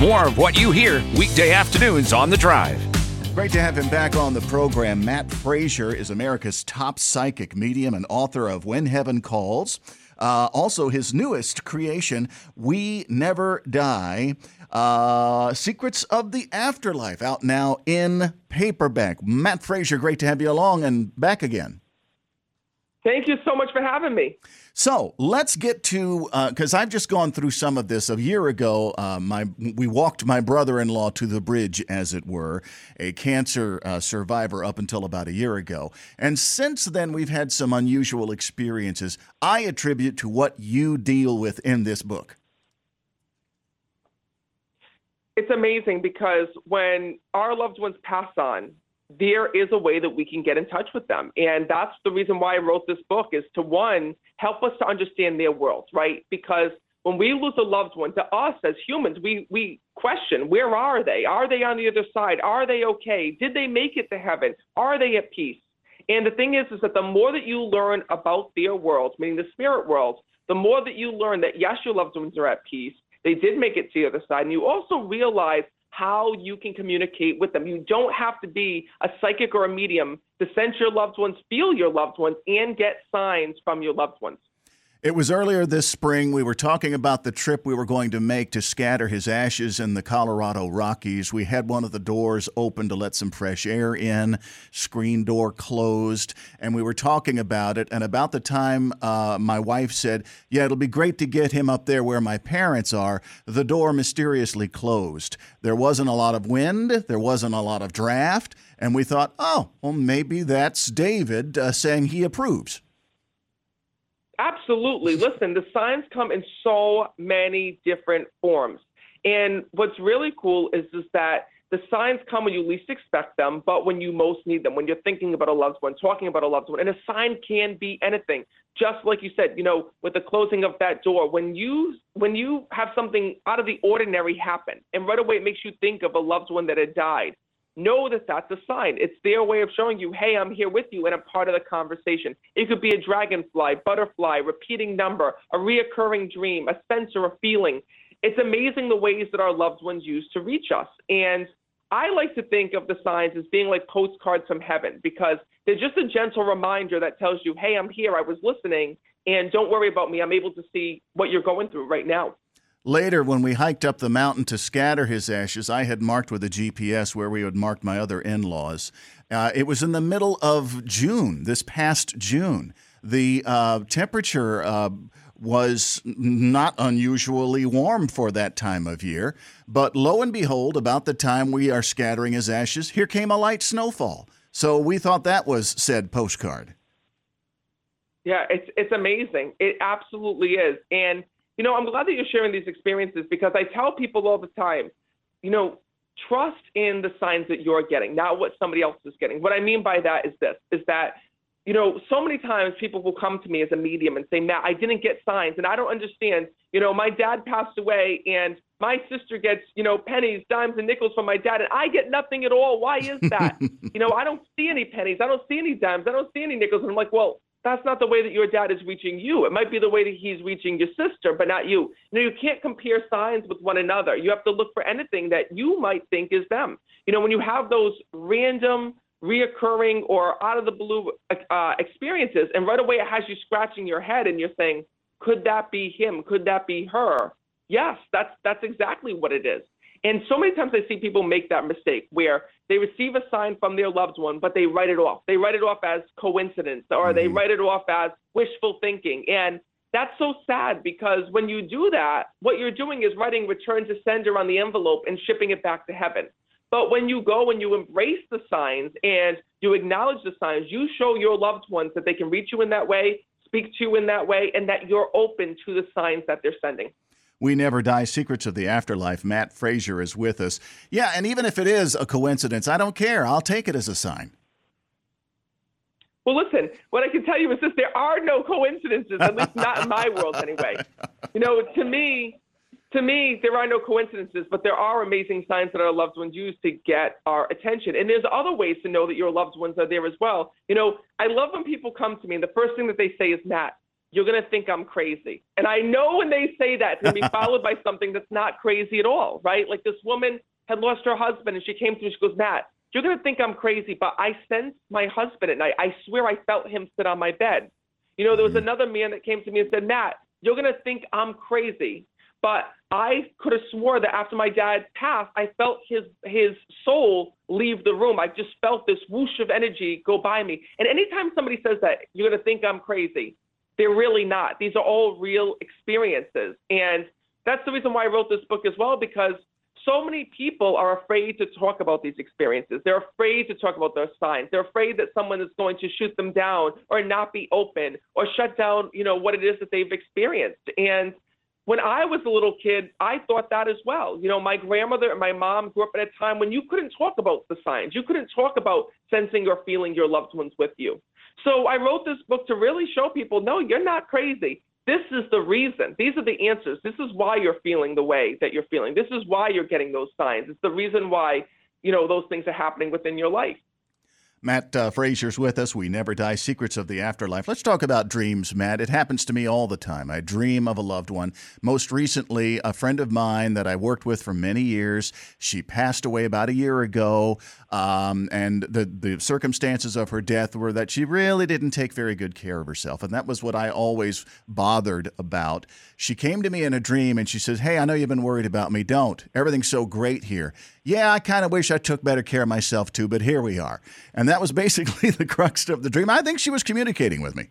More of what you hear weekday afternoons on the drive. Great to have him back on the program. Matt Fraser is America's top psychic medium and author of When Heaven Calls. Uh, also, his newest creation, We Never Die uh, Secrets of the Afterlife, out now in paperback. Matt Fraser, great to have you along and back again. Thank you so much for having me. So let's get to because uh, I've just gone through some of this. A year ago, uh, my we walked my brother-in-law to the bridge, as it were, a cancer uh, survivor up until about a year ago, and since then we've had some unusual experiences. I attribute to what you deal with in this book. It's amazing because when our loved ones pass on, there is a way that we can get in touch with them. And that's the reason why I wrote this book is to one, help us to understand their worlds, right? Because when we lose a loved one, to us as humans, we we question, where are they? Are they on the other side? Are they okay? Did they make it to heaven? Are they at peace? And the thing is, is that the more that you learn about their worlds, meaning the spirit world, the more that you learn that yes, your loved ones are at peace. They did make it to the other side. And you also realize how you can communicate with them. You don't have to be a psychic or a medium to sense your loved ones, feel your loved ones, and get signs from your loved ones. It was earlier this spring. We were talking about the trip we were going to make to scatter his ashes in the Colorado Rockies. We had one of the doors open to let some fresh air in, screen door closed, and we were talking about it. And about the time uh, my wife said, Yeah, it'll be great to get him up there where my parents are, the door mysteriously closed. There wasn't a lot of wind, there wasn't a lot of draft, and we thought, Oh, well, maybe that's David uh, saying he approves. Absolutely. Listen, the signs come in so many different forms. And what's really cool is, is that the signs come when you least expect them, but when you most need them, when you're thinking about a loved one, talking about a loved one. And a sign can be anything. Just like you said, you know, with the closing of that door, when you when you have something out of the ordinary happen, and right away it makes you think of a loved one that had died, know that that's a sign. It's their way of showing you, hey, I'm here with you and I'm part of the conversation. It could be a dragonfly, butterfly, repeating number, a reoccurring dream, a sense or a feeling. It's amazing the ways that our loved ones use to reach us. And I like to think of the signs as being like postcards from heaven because they're just a gentle reminder that tells you, hey, I'm here, I was listening, and don't worry about me. I'm able to see what you're going through right now. Later, when we hiked up the mountain to scatter his ashes, I had marked with a GPS where we had marked my other in laws. Uh, it was in the middle of June, this past June. The uh, temperature uh, was not unusually warm for that time of year, but lo and behold, about the time we are scattering his ashes, here came a light snowfall. So we thought that was said postcard. Yeah, it's it's amazing. It absolutely is. And you know, I'm glad that you're sharing these experiences because I tell people all the time, you know, trust in the signs that you're getting, not what somebody else is getting. What I mean by that is this is that, you know, so many times people will come to me as a medium and say, Matt, I didn't get signs and I don't understand. You know, my dad passed away and my sister gets, you know, pennies, dimes, and nickels from my dad, and I get nothing at all. Why is that? you know, I don't see any pennies, I don't see any dimes, I don't see any nickels. And I'm like, well, that's not the way that your dad is reaching you. It might be the way that he's reaching your sister, but not you. You know, you can't compare signs with one another. You have to look for anything that you might think is them. You know, when you have those random, reoccurring, or out of the blue uh, experiences, and right away it has you scratching your head and you're saying, could that be him? Could that be her? Yes, that's that's exactly what it is. And so many times I see people make that mistake where they receive a sign from their loved one, but they write it off. They write it off as coincidence or mm-hmm. they write it off as wishful thinking. And that's so sad because when you do that, what you're doing is writing return to sender on the envelope and shipping it back to heaven. But when you go and you embrace the signs and you acknowledge the signs, you show your loved ones that they can reach you in that way, speak to you in that way, and that you're open to the signs that they're sending. We Never Die Secrets of the Afterlife. Matt Fraser is with us. Yeah, and even if it is a coincidence, I don't care. I'll take it as a sign. Well, listen, what I can tell you is this there are no coincidences, at least not in my world anyway. You know, to me, to me, there are no coincidences, but there are amazing signs that our loved ones use to get our attention. And there's other ways to know that your loved ones are there as well. You know, I love when people come to me and the first thing that they say is, Matt, you're going to think I'm crazy. And I know when they say that, it's going to be followed by something that's not crazy at all, right? Like this woman had lost her husband and she came to me, she goes, Matt, you're going to think I'm crazy, but I sensed my husband at night. I swear I felt him sit on my bed. You know, there was mm-hmm. another man that came to me and said, Matt, you're going to think I'm crazy, but I could have swore that after my dad passed, I felt his his soul leave the room. I just felt this whoosh of energy go by me. And anytime somebody says that, you're going to think I'm crazy. They're really not. These are all real experiences. And that's the reason why I wrote this book as well, because so many people are afraid to talk about these experiences. They're afraid to talk about their signs. They're afraid that someone is going to shoot them down or not be open or shut down, you know, what it is that they've experienced. And when I was a little kid, I thought that as well. You know, my grandmother and my mom grew up at a time when you couldn't talk about the signs. You couldn't talk about sensing or feeling your loved ones with you. So I wrote this book to really show people, no, you're not crazy. This is the reason. These are the answers. This is why you're feeling the way that you're feeling. This is why you're getting those signs. It's the reason why, you know, those things are happening within your life. Matt uh, Fraser's with us. We never die. Secrets of the afterlife. Let's talk about dreams, Matt. It happens to me all the time. I dream of a loved one. Most recently, a friend of mine that I worked with for many years. She passed away about a year ago, um, and the the circumstances of her death were that she really didn't take very good care of herself, and that was what I always bothered about. She came to me in a dream, and she says, "Hey, I know you've been worried about me. Don't. Everything's so great here." Yeah, I kind of wish I took better care of myself too, but here we are. And that was basically the crux of the dream. I think she was communicating with me.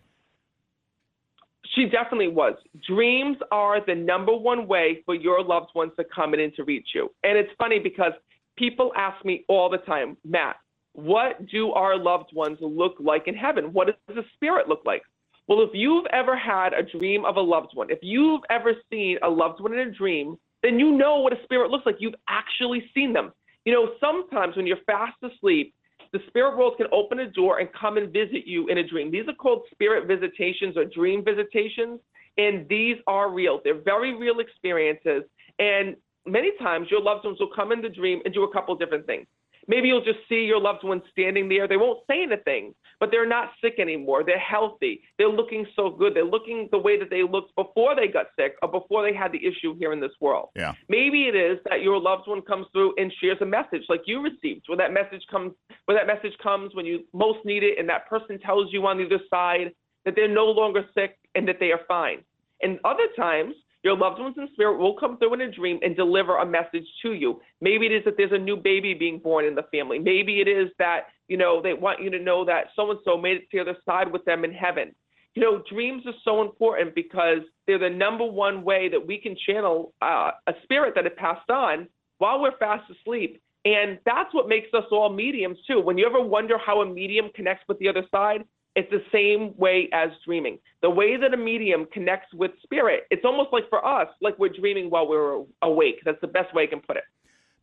She definitely was. Dreams are the number one way for your loved ones to come in and to reach you. And it's funny because people ask me all the time, Matt, what do our loved ones look like in heaven? What does the spirit look like? Well, if you've ever had a dream of a loved one, if you've ever seen a loved one in a dream, then you know what a spirit looks like. You've actually seen them. You know, sometimes when you're fast asleep, the spirit world can open a door and come and visit you in a dream. These are called spirit visitations or dream visitations, and these are real. They're very real experiences. And many times your loved ones will come in the dream and do a couple different things. Maybe you'll just see your loved one standing there. They won't say anything, but they're not sick anymore. They're healthy. They're looking so good. They're looking the way that they looked before they got sick or before they had the issue here in this world. Yeah. Maybe it is that your loved one comes through and shares a message like you received, where that message comes where that message comes when you most need it and that person tells you on the other side that they're no longer sick and that they are fine. And other times your loved ones in spirit will come through in a dream and deliver a message to you. Maybe it is that there's a new baby being born in the family. Maybe it is that, you know, they want you to know that so and so made it to the other side with them in heaven. You know, dreams are so important because they're the number one way that we can channel uh, a spirit that had passed on while we're fast asleep. And that's what makes us all mediums too. When you ever wonder how a medium connects with the other side, it's the same way as dreaming. The way that a medium connects with spirit, it's almost like for us, like we're dreaming while we're awake. That's the best way I can put it.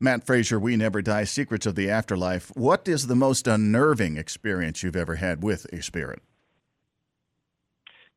Matt Fraser, We Never Die Secrets of the Afterlife. What is the most unnerving experience you've ever had with a spirit?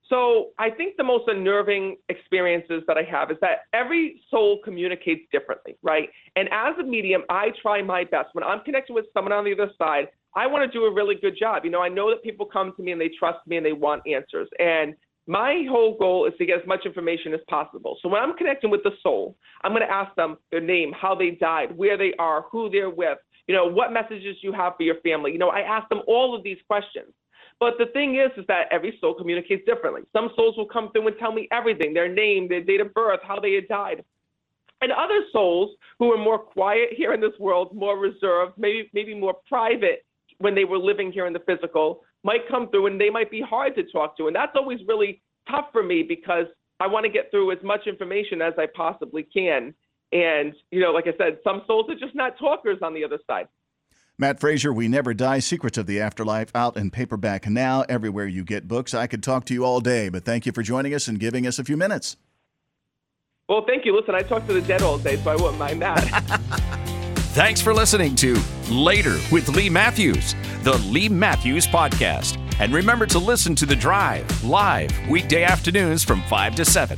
So I think the most unnerving experiences that I have is that every soul communicates differently, right? And as a medium, I try my best. When I'm connected with someone on the other side, I want to do a really good job. You know, I know that people come to me and they trust me and they want answers. And my whole goal is to get as much information as possible. So when I'm connecting with the soul, I'm going to ask them their name, how they died, where they are, who they're with, you know, what messages you have for your family. You know, I ask them all of these questions. But the thing is, is that every soul communicates differently. Some souls will come through and tell me everything, their name, their date of birth, how they had died. And other souls who are more quiet here in this world, more reserved, maybe maybe more private when they were living here in the physical, might come through and they might be hard to talk to. And that's always really tough for me because I want to get through as much information as I possibly can. And, you know, like I said, some souls are just not talkers on the other side. Matt Fraser, We Never Die Secrets of the Afterlife, out in paperback now, everywhere you get books. I could talk to you all day, but thank you for joining us and giving us a few minutes. Well, thank you. Listen, I talk to the dead all day, so I wouldn't mind that. Thanks for listening to Later with Lee Matthews, the Lee Matthews Podcast. And remember to listen to The Drive live weekday afternoons from 5 to 7,